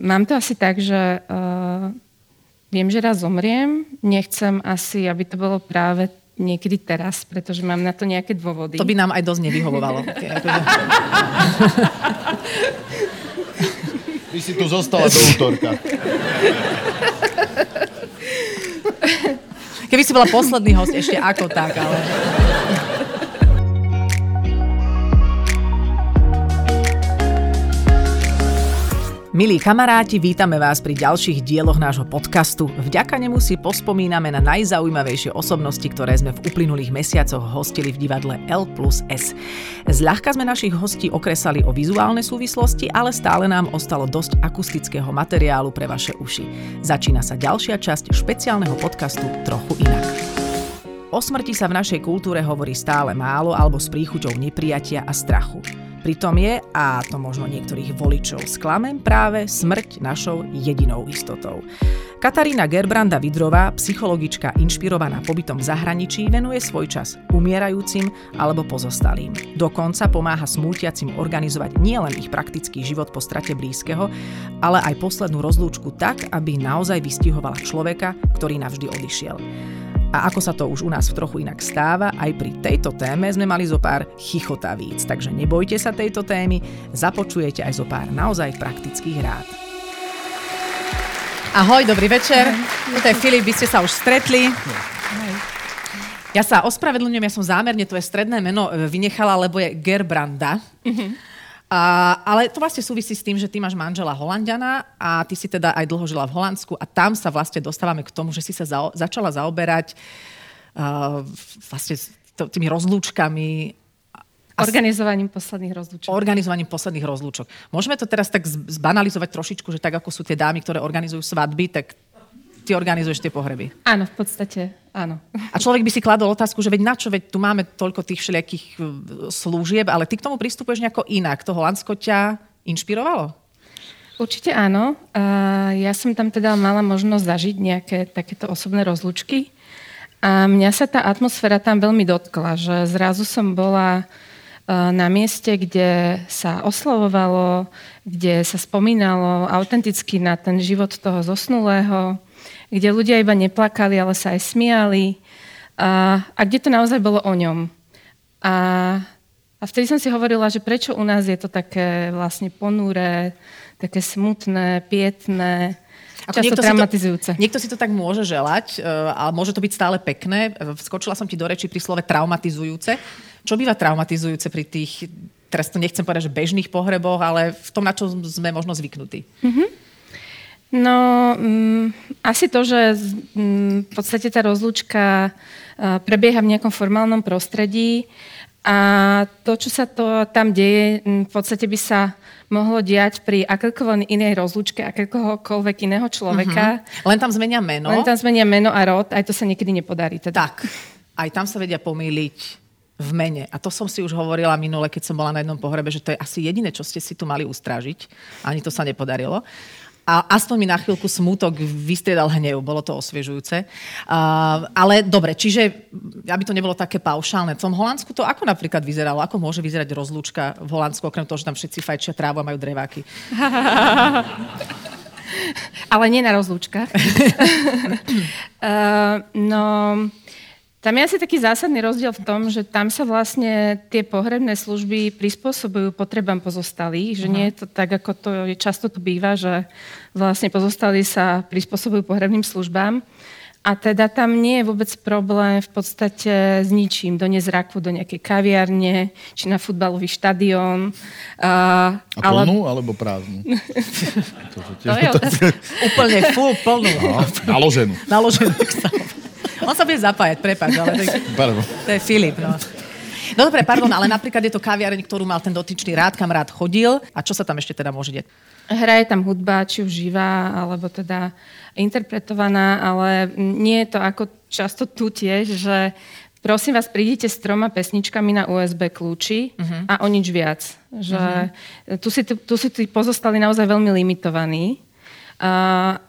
mám to asi tak, že uh, viem, že raz zomriem, nechcem asi, aby to bolo práve niekedy teraz, pretože mám na to nejaké dôvody. To by nám aj dosť nevyhovovalo. Ty si tu zostala do útorka. Keby si bola posledný host, ešte ako tak, ale... Milí kamaráti, vítame vás pri ďalších dieloch nášho podcastu. Vďaka nemu si pospomíname na najzaujímavejšie osobnosti, ktoré sme v uplynulých mesiacoch hostili v divadle L plus S. Zľahka sme našich hostí okresali o vizuálne súvislosti, ale stále nám ostalo dosť akustického materiálu pre vaše uši. Začína sa ďalšia časť špeciálneho podcastu Trochu inak. O smrti sa v našej kultúre hovorí stále málo alebo s príchuťou neprijatia a strachu. Pritom je, a to možno niektorých voličov sklamem, práve smrť našou jedinou istotou. Katarína Gerbranda Vidrová, psychologička inšpirovaná pobytom v zahraničí, venuje svoj čas umierajúcim alebo pozostalým. Dokonca pomáha smútiacim organizovať nielen ich praktický život po strate blízkeho, ale aj poslednú rozlúčku tak, aby naozaj vystihovala človeka, ktorý navždy odišiel. A ako sa to už u nás v trochu inak stáva, aj pri tejto téme sme mali zo pár chichotavíc, takže nebojte sa tejto témy, započujete aj zo pár naozaj praktických rád. Ahoj, dobrý večer. Toto je Filip, vy ste sa už stretli. Ja sa ospravedlňujem, ja som zámerne tvoje stredné meno e, vynechala, lebo je Gerbranda. Uh-huh. A, ale to vlastne súvisí s tým, že ty máš manžela Holandiana a ty si teda aj dlho žila v Holandsku a tam sa vlastne dostávame k tomu, že si sa za, začala zaoberať uh, vlastne to, tými rozlúčkami Organizovaním posledných rozlúčok. Organizovaním posledných rozlúčok. Môžeme to teraz tak zbanalizovať trošičku, že tak ako sú tie dámy, ktoré organizujú svadby, tak ty organizuješ tie pohreby. Áno, v podstate áno. A človek by si kladol otázku, že veď na čo, veď tu máme toľko tých všelijakých e, služieb, ale ty k tomu pristupuješ nejako inak. To Holandsko ťa inšpirovalo? Určite áno. Ja som tam teda mala možnosť zažiť nejaké takéto osobné rozlúčky. A mňa sa tá atmosféra tam veľmi dotkla, že zrazu som bola e, na mieste, kde sa oslavovalo, kde sa spomínalo autenticky na ten život toho zosnulého, kde ľudia iba neplakali, ale sa aj smiali a, a kde to naozaj bolo o ňom. A, a vtedy som si hovorila, že prečo u nás je to také vlastne ponúre, také smutné, pietné, ako často niekto traumatizujúce. Si to, niekto si to tak môže želať, ale môže to byť stále pekné. Skočila som ti do reči pri slove traumatizujúce. Čo býva traumatizujúce pri tých, teraz to nechcem povedať, že bežných pohreboch, ale v tom, na čo sme možno zvyknutí? Mm-hmm. No, um, asi to, že um, v podstate tá rozlúčka uh, prebieha v nejakom formálnom prostredí a to, čo sa to tam deje, um, v podstate by sa mohlo diať pri akékoľvek inej rozlúčke akéhokoľvek iného človeka. Uh-huh. Len tam zmenia meno. Len tam zmenia meno a rod, aj to sa niekedy nepodarí. Teda. Tak, aj tam sa vedia pomýliť v mene. A to som si už hovorila minule, keď som bola na jednom pohrebe, že to je asi jediné, čo ste si tu mali ustrážiť. Ani to sa nepodarilo a aspoň mi na chvíľku smútok vystriedal hnev, bolo to osviežujúce. Uh, ale dobre, čiže aby to nebolo také paušálne, v tom Holandsku to ako napríklad vyzeralo? Ako môže vyzerať rozlúčka v Holandsku, okrem toho, že tam všetci fajčia trávu a majú dreváky? ale nie na rozlúčkach. uh, no, tam je asi taký zásadný rozdiel v tom, že tam sa vlastne tie pohrebné služby prispôsobujú potrebám pozostalých, že nie je to tak, ako to je, často tu býva, že vlastne pozostalí sa prispôsobujú pohrebným službám. A teda tam nie je vôbec problém v podstate s ničím. Doniesť raku do nejakej kaviarne, či na futbalový štadión. A, a plnú ale... alebo prázdnu? to, to je úplne full, plnú. Naloženú. Naloženú. On sa bude zapájať, prepáč, ale to, to je Filip. No. No dobre, pardon, ale napríklad je to kaviareň, ktorú mal ten dotyčný rád, kam rád chodil. A čo sa tam ešte teda môže deť? Hraje tam hudba, či už živá, alebo teda interpretovaná, ale nie je to ako často tu tiež, že prosím vás, prídite s troma pesničkami na USB kľúči uh-huh. a o nič viac. Že uh-huh. tu, si, tu, tu si pozostali naozaj veľmi limitovaní. A,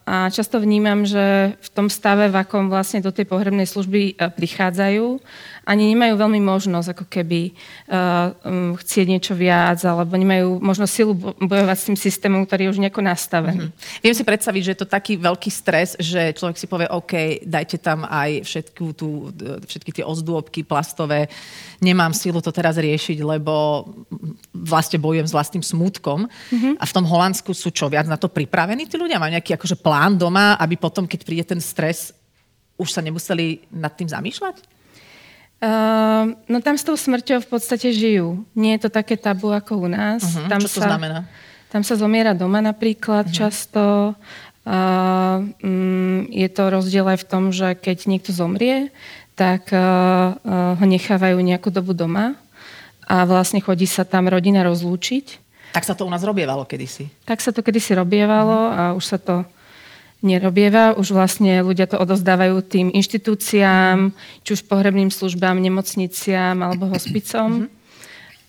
a často vnímam, že v tom stave, v akom vlastne do tej pohrebnej služby e, prichádzajú ani nemajú veľmi možnosť ako keby uh, um, chcieť niečo viac, alebo nemajú možnosť silu bojovať s tým systémom, ktorý je už nejako nastavený. Mm-hmm. Viem si predstaviť, že je to taký veľký stres, že človek si povie, OK, dajte tam aj všetku tú, všetky tie ozdôbky plastové, nemám silu to teraz riešiť, lebo vlastne bojujem s vlastným smútkom. Mm-hmm. A v tom Holandsku sú čo, viac na to pripravení tí ľudia? Majú nejaký akože plán doma, aby potom, keď príde ten stres, už sa nemuseli nad tým zamýšľať? Uh, no tam s tou smrťou v podstate žijú. Nie je to také tabu ako u nás. Uh-huh. Tam Čo to sa, znamená? Tam sa zomiera doma napríklad uh-huh. často. Uh, um, je to rozdiel aj v tom, že keď niekto zomrie, tak uh, uh, ho nechávajú nejakú dobu doma a vlastne chodí sa tam rodina rozlúčiť. Tak sa to u nás robievalo kedysi. Tak sa to kedysi robievalo a už sa to nerobieva. Už vlastne ľudia to odozdávajú tým inštitúciám, či už pohrebným službám, nemocniciam alebo hospicom.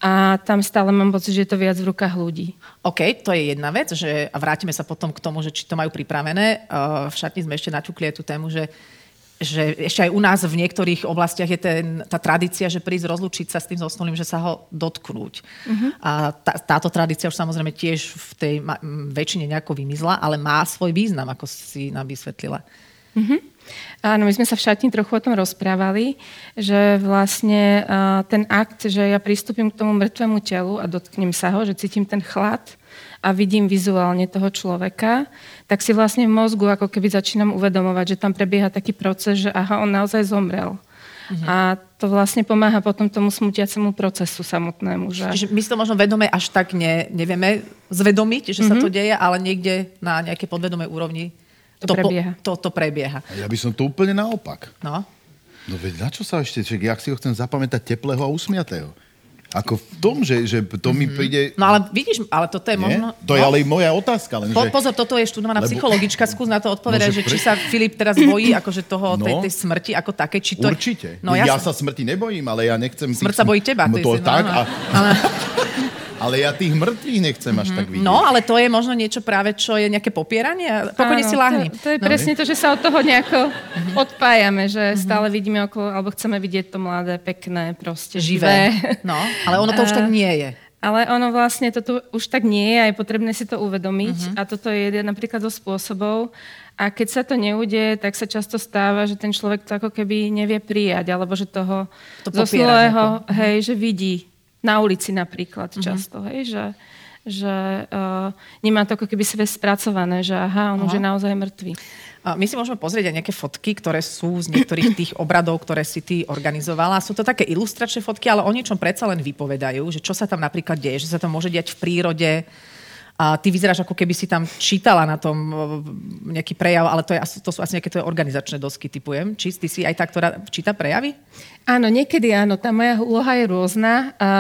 A tam stále mám pocit, že je to viac v rukách ľudí. OK, to je jedna vec, že, a vrátime sa potom k tomu, že či to majú pripravené. V šatni sme ešte naťukli tú tému, že že ešte aj u nás v niektorých oblastiach je ten, tá tradícia, že prísť rozlučiť sa s tým zosnulým, že sa ho dotknúť. Uh-huh. A tá, táto tradícia už samozrejme tiež v tej ma, väčšine nejako vymizla, ale má svoj význam, ako si nám vysvetlila. Uh-huh. Áno, my sme sa v šatni trochu o tom rozprávali, že vlastne ten akt, že ja pristúpim k tomu mŕtvemu telu a dotknem sa ho, že cítim ten chlad, a vidím vizuálne toho človeka, tak si vlastne v mozgu ako keby začínam uvedomovať, že tam prebieha taký proces, že aha, on naozaj zomrel. Uh-huh. A to vlastne pomáha potom tomu smutiacemu procesu samotnému. Že... Čiže my si to možno vedome až tak ne, nevieme zvedomiť, že uh-huh. sa to mhm. deje, ale niekde na nejakej podvedomej úrovni to, to prebieha. Po, to, to prebieha. Ja by som to úplne naopak. No. No veď na čo sa ešte, čak, jak si ho chcem zapamätať teplého a usmiatého? Ako v tom, že, že to mi mhm. príde... No ale vidíš, ale toto je Nie? možno... To je no. ale moja otázka. Len, po, že... Pozor, toto je študovaná Lebo... psychologička, skús na to odpovedať, no, že, že pre... či sa Filip teraz bojí akože toho, no, tej, tej smrti ako také. Či to... Určite. No, ja, ja sa smrti nebojím, ale ja nechcem... Smrť sa bojí teba. No, to, tak, no. a... ale... Ale ja tých mŕtvych nechcem až tak vidieť. No, ale to je možno niečo práve, čo je nejaké popieranie. Pokojne si láhni. To, to je no. presne to, že sa od toho nejako uh-huh. odpájame, že uh-huh. stále vidíme okolo, alebo chceme vidieť to mladé, pekné, proste živé. živé. No, ale ono to už tak nie je. Ale ono vlastne toto už tak nie je a je potrebné si to uvedomiť. Uh-huh. A toto je jeden napríklad zo spôsobov. A keď sa to neudeje, tak sa často stáva, že ten človek to ako keby nevie prijať, alebo že toho to zosnulého, hej, že vidí na ulici napríklad uh-huh. často, hej, že, že uh, nemá to ako keby sebe spracované, že aha, on uh-huh. už je naozaj mŕtvý. My si môžeme pozrieť aj nejaké fotky, ktoré sú z niektorých tých obradov, ktoré si ty organizovala. Sú to také ilustračné fotky, ale o niečom predsa len vypovedajú, že čo sa tam napríklad deje, že sa to môže diať v prírode, a ty vyzeráš, ako keby si tam čítala na tom nejaký prejav, ale to, je, to sú asi nejaké tvoje organizačné dosky, typujem. Či ty si aj tá, ktorá číta prejavy? Áno, niekedy áno. Tá moja úloha je rôzna. A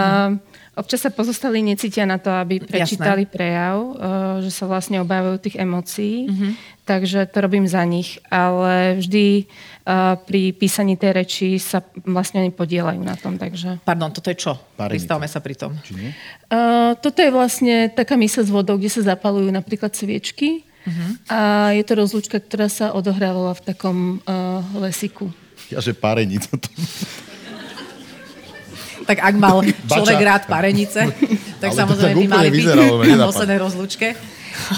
občas sa pozostali necítia na to, aby prečítali Jasné. prejav, že sa vlastne obávajú tých emócií. Mm-hmm takže to robím za nich, ale vždy uh, pri písaní tej reči sa vlastne oni podielajú na tom. Takže... Pardon, toto je čo? Pristavme sa pri tom. Či nie? Uh, toto je vlastne taká mise s vodou, kde sa zapalujú napríklad sviečky uh-huh. a je to rozlúčka, ktorá sa odohrávala v takom uh, lesiku. Ja, že parenica. Tak ak mal človek rád parenice, tak Ale samozrejme by mali byť na poslednej rozlúčke.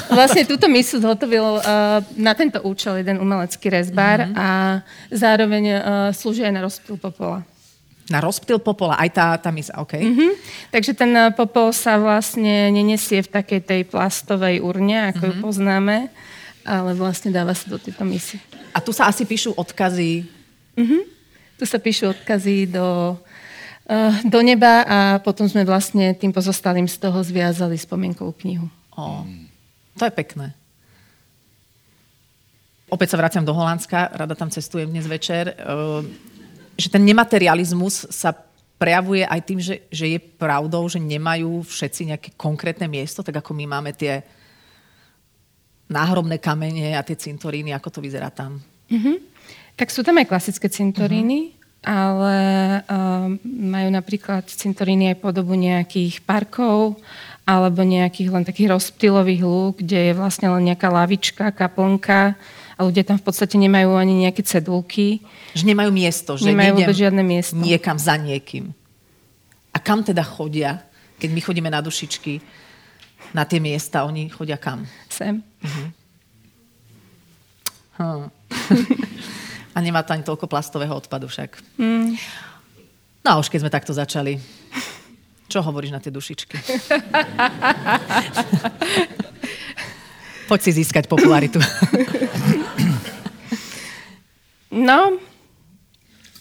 Vlastne túto misu zhotovil uh, na tento účel jeden umelecký rezbár mm-hmm. a zároveň uh, slúži aj na rozptyl popola. Na rozptyl popola, aj tá, tá misa, OK. Mm-hmm. Takže ten uh, popol sa vlastne nenesie v takej tej plastovej urne, ako mm-hmm. ju mhm. poznáme, ale vlastne dáva sa do tejto misy. A tu sa asi píšu odkazy? Mm-hmm. Tu sa píšu odkazy do, uh, do neba a potom sme vlastne tým pozostalým z toho zviazali spomienkovú knihu. Oh. To je pekné. Opäť sa vraciam do Holandska, rada tam cestujem dnes večer. Ehm, že ten nematerializmus sa prejavuje aj tým, že, že je pravdou, že nemajú všetci nejaké konkrétne miesto, tak ako my máme tie náhrobné kamene a tie cintoríny, ako to vyzerá tam. Mm-hmm. Tak sú tam aj klasické cintoríny, mm-hmm. Ale uh, majú napríklad cintoríny aj podobu nejakých parkov alebo nejakých len takých rozptylových lúk, kde je vlastne len nejaká lavička, kaplnka a ľudia tam v podstate nemajú ani nejaké cedulky. Že nemajú miesto, že nemajú vôbec žiadne miesto. niekam za niekým. A kam teda chodia, keď my chodíme na dušičky, na tie miesta, oni chodia kam? Sem. Uh-huh. Hm. a nemá ani toľko plastového odpadu však. Mm. No a už keď sme takto začali, čo hovoríš na tie dušičky? Poď si získať popularitu. no,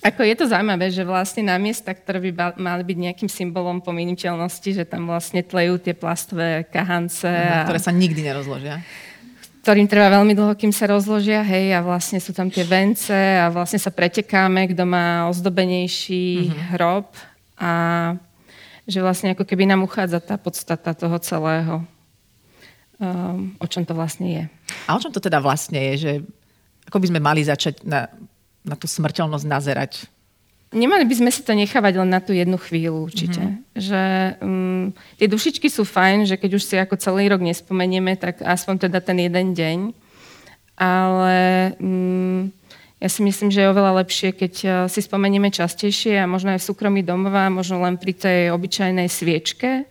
ako je to zaujímavé, že vlastne na miesta, ktoré by mali byť nejakým symbolom pominiteľnosti, že tam vlastne tlejú tie plastové kahance. Uh-huh, a... Ktoré sa nikdy nerozložia ktorým trvá veľmi dlho, kým sa rozložia, hej, a vlastne sú tam tie vence a vlastne sa pretekáme, kto má ozdobenejší mm-hmm. hrob a že vlastne ako keby nám uchádza tá podstata toho celého, um, o čom to vlastne je. A o čom to teda vlastne je, že ako by sme mali začať na, na tú smrteľnosť nazerať? Nemali by sme si to nechávať len na tú jednu chvíľu určite. Mm-hmm. Že um, tie dušičky sú fajn, že keď už si ako celý rok nespomenieme, tak aspoň teda ten jeden deň. Ale um, ja si myslím, že je oveľa lepšie, keď uh, si spomenieme častejšie a možno aj v súkromí domova, možno len pri tej obyčajnej sviečke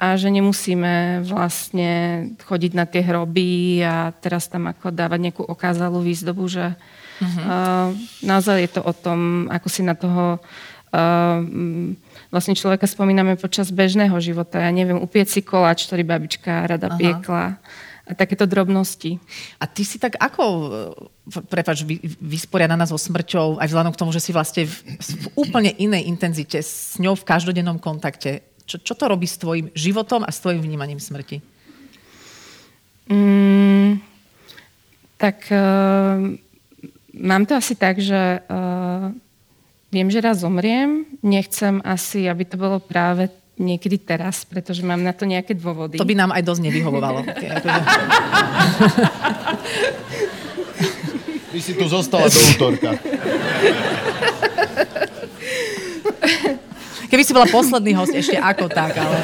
a že nemusíme vlastne chodiť na tie hroby a teraz tam ako dávať nejakú okázalú výzdobu, že Uh-huh. Uh, naozaj je to o tom, ako si na toho uh, vlastne človeka spomíname počas bežného života. Ja neviem, upieť si koláč, ktorý babička rada uh-huh. piekla. A takéto drobnosti. A ty si tak ako, prepač, vysporiadaná so smrťou, aj vzhľadom k tomu, že si vlastne v, v úplne inej intenzite s ňou v každodennom kontakte. Čo, čo to robí s tvojim životom a s tvojim vnímaním smrti? Mm, tak uh, mám to asi tak, že uh, viem, že raz zomriem. Nechcem asi, aby to bolo práve niekedy teraz, pretože mám na to nejaké dôvody. To by nám aj dosť nevyhovovalo. By si tu zostala do útorka. Keby si bola posledný host, ešte ako tak, ale...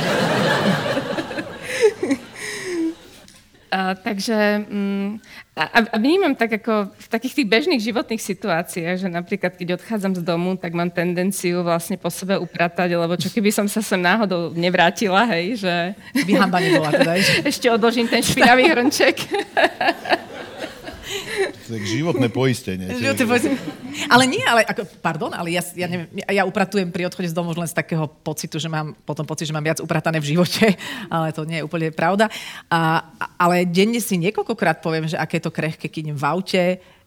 Uh, takže um, a, a vnímam tak ako v takých tých bežných životných situáciách, že napríklad keď odchádzam z domu, tak mám tendenciu vlastne po sebe upratať, lebo čo keby som sa sem náhodou nevrátila, hej, že... By hamba nebola teda. Ešte odložím ten špinavý hrnček. Tak životné poistenie. Životné poistenie. Ale nie, ale ako, pardon, ale ja, ja, neviem, ja upratujem pri odchode z domu len z takého pocitu, že mám potom pocit, že mám viac upratané v živote, ale to nie je úplne pravda. A, ale denne si niekoľkokrát poviem, že aké je to krehké, keď idem v aute,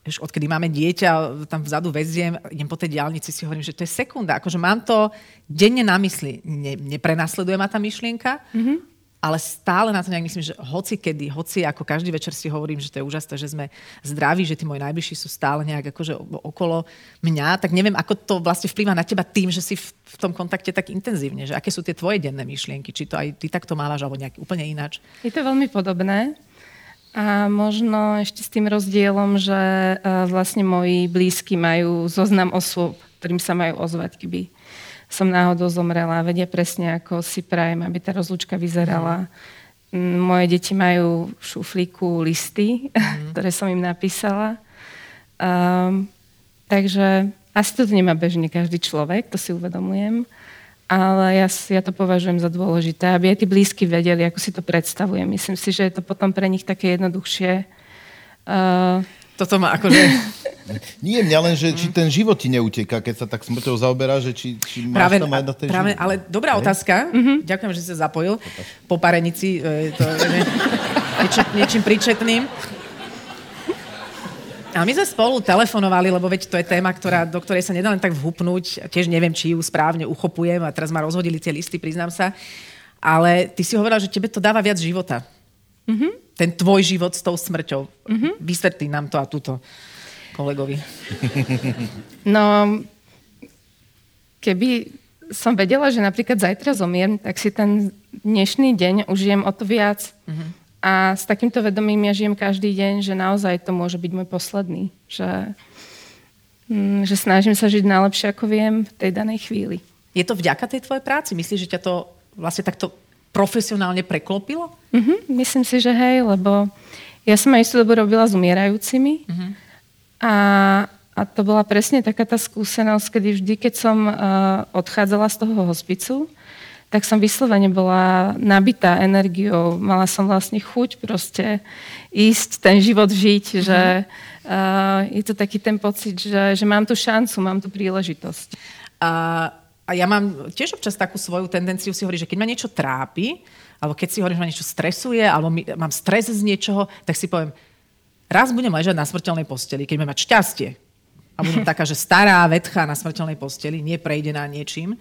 odkedy máme dieťa, tam vzadu veziem, idem po tej diálnici, si hovorím, že to je sekunda. Akože mám to denne na mysli. Ne, neprenasleduje ma tá myšlienka, mm-hmm ale stále na to nejak myslím, že hoci kedy, hoci ako každý večer si hovorím, že to je úžasné, že sme zdraví, že tí moji najbližší sú stále nejak akože okolo mňa, tak neviem, ako to vlastne vplýva na teba tým, že si v, v tom kontakte tak intenzívne, že aké sú tie tvoje denné myšlienky, či to aj ty takto mávaš, alebo nejak úplne ináč. Je to veľmi podobné. A možno ešte s tým rozdielom, že uh, vlastne moji blízky majú zoznam osôb, ktorým sa majú ozvať, keby som náhodou zomrela. Vedia presne, ako si prajem, aby tá rozlúčka vyzerala. Mm, moje deti majú v šuflíku listy, mm. ktoré som im napísala. Um, takže asi to nemá bežne každý človek, to si uvedomujem. Ale ja, ja to považujem za dôležité, aby aj tí blízky vedeli, ako si to predstavujem. Myslím si, že je to potom pre nich také jednoduchšie. Uh, Toto má akože nie, mňa len, že či ten život ti neuteká, keď sa tak smrťou zaoberá, že či, či máš práve, tam aj na ten práve, život. Ale dobrá Hej? otázka. Mm-hmm. Ďakujem, že si sa zapojil. Po parenici, e, to, ne, niečo, niečím príčetným. A my sme spolu telefonovali, lebo veď to je téma, ktorá, do ktorej sa nedá len tak vhupnúť. Tiež neviem, či ju správne uchopujem a teraz ma rozhodili tie listy, priznám sa. Ale ty si hovorila, že tebe to dáva viac života. Mm-hmm. Ten tvoj život s tou smrťou. Mm-hmm. Vysvetlí nám to a túto kolegovi? No, keby som vedela, že napríklad zajtra zomiem, tak si ten dnešný deň užijem o to viac. Uh-huh. A s takýmto vedomím ja žijem každý deň, že naozaj to môže byť môj posledný. Že, mm, že snažím sa žiť najlepšie, ako viem v tej danej chvíli. Je to vďaka tej tvojej práci? Myslíš, že ťa to vlastne takto profesionálne preklopilo? Mm-hmm, myslím si, že hej, lebo ja som aj istú dobu robila s umierajúcimi mm-hmm. a, a to bola presne taká tá skúsenosť, kedy vždy, keď som uh, odchádzala z toho hospicu, tak som vyslovene bola nabitá energiou. Mala som vlastne chuť proste ísť ten život žiť, mm-hmm. že uh, je to taký ten pocit, že, že mám tu šancu, mám tu príležitosť. A, a ja mám tiež občas takú svoju tendenciu si hovoriť, že keď ma niečo trápi, alebo keď si hovorím, že ma niečo stresuje, alebo mi, mám stres z niečoho, tak si poviem, raz budem ležať na smrteľnej posteli, keď budem mať šťastie. A budem taká, že stará, vetchá na smrteľnej posteli, neprejdená niečím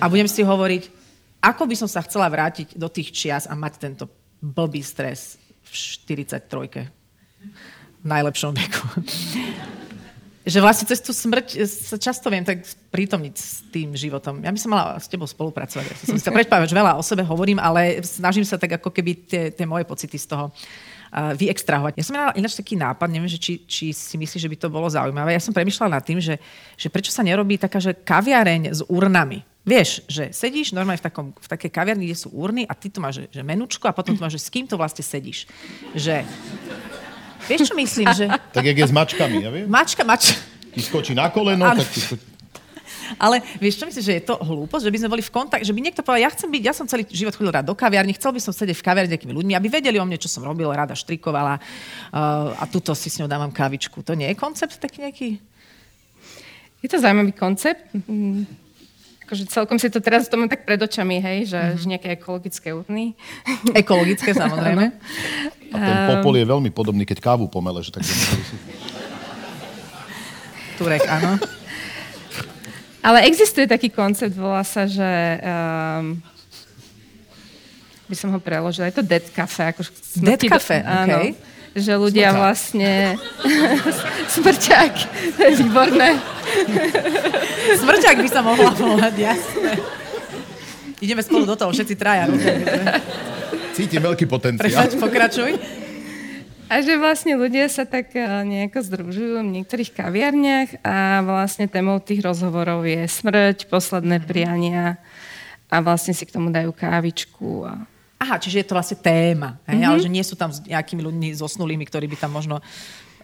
a budem si hovoriť, ako by som sa chcela vrátiť do tých čias a mať tento blbý stres v 43 v najlepšom veku. Že vlastne cez tú smrť sa často viem tak prítomniť s tým životom. Ja by som mala s tebou spolupracovať. Ja som sa prečpávať, že veľa o sebe hovorím, ale snažím sa tak ako keby tie, tie moje pocity z toho uh, vyextrahovať. Ja som mala ináč taký nápad, neviem, že či, či si myslíš, že by to bolo zaujímavé. Ja som premyšľala nad tým, že, že prečo sa nerobí taká, že kaviareň s urnami. Vieš, že sedíš normálne v, takom, v takej kaviarni, kde sú urny a ty tu máš že, že menučko a potom tu máš, že s kým to vlastne sedíš. Že... Vieš, čo myslím? Že... Tak jak je s mačkami, ja viem? Mačka, mačka. Ty skočí na koleno, ano. tak ty skočí... Ale vieš, čo myslíš, že je to hlúposť, že by sme boli v kontakt, že by niekto povedal, ja chcem byť, ja som celý život chodil rád do kaviarní, chcel by som sedieť v kaviarni s nejakými ľuďmi, aby vedeli o mne, čo som robil, rada štrikovala uh, a tuto si s ňou dávam kávičku. To nie je koncept taký nejaký? Je to zaujímavý koncept. Akože celkom si to teraz to mám tak pred očami, hej, že, mm-hmm. že nejaké ekologické urny. Ekologické, samozrejme. A ten popol je veľmi podobný, keď kávu pomele, že tak... Turek, áno. Ale existuje taký koncept, volá sa, že um, by som ho preložila, je to dead cafe. Ako dead cafe, do, áno, okay. Že ľudia Smrťák. vlastne... Smrťák, to je výborné. Smrťák by sa mohla volať, jasné. Ideme spolu do toho, všetci traja. Cítim veľký potenciál. Prepač, pokračuj. A že vlastne ľudia sa tak eh, nejako združujú v niektorých kaviarniach a vlastne témou tých rozhovorov je smrť, posledné priania a vlastne si k tomu dajú kávičku. A... Aha, čiže je to vlastne téma, hej? Mm-hmm. ale že nie sú tam s nejakými ľuďmi zosnulými, ktorí by tam možno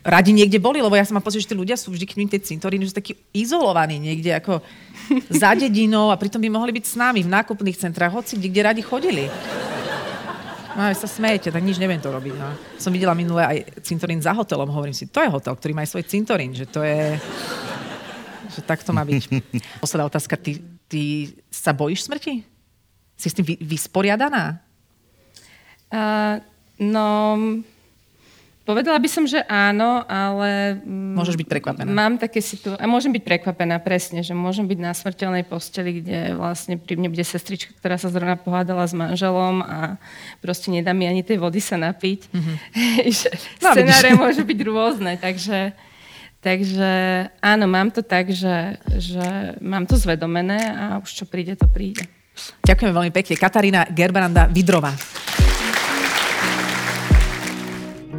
radi niekde boli, lebo ja som mám pocit, že tí ľudia sú vždy, keď tie cintoríny, že sú takí izolovaní niekde ako za dedinou a pritom by mohli byť s nami v nákupných centrách, hoci kde, kde radi chodili. No aj sa smejete, tak nič neviem to robiť. No. Som videla minule aj cintorín za hotelom, hovorím si, to je hotel, ktorý má aj svoj cintorín, že to je... že tak to má byť. Posledná otázka, ty, ty sa bojíš smrti? Si s tým vysporiadaná? Uh, no, Povedala by som, že áno, ale... Mm, môžeš byť prekvapená. Mám také situácie... A môžem byť prekvapená, presne, že môžem byť na smrteľnej posteli, kde vlastne pri mne bude sestrička, ktorá sa zrovna pohádala s manželom a proste nedá mi ani tej vody sa napiť. Mm-hmm. no, scenáre môžu byť rôzne, takže... Takže áno, mám to tak, že, že mám to zvedomené a už čo príde, to príde. Ďakujem veľmi pekne. Katarína Gerbranda Vidrová.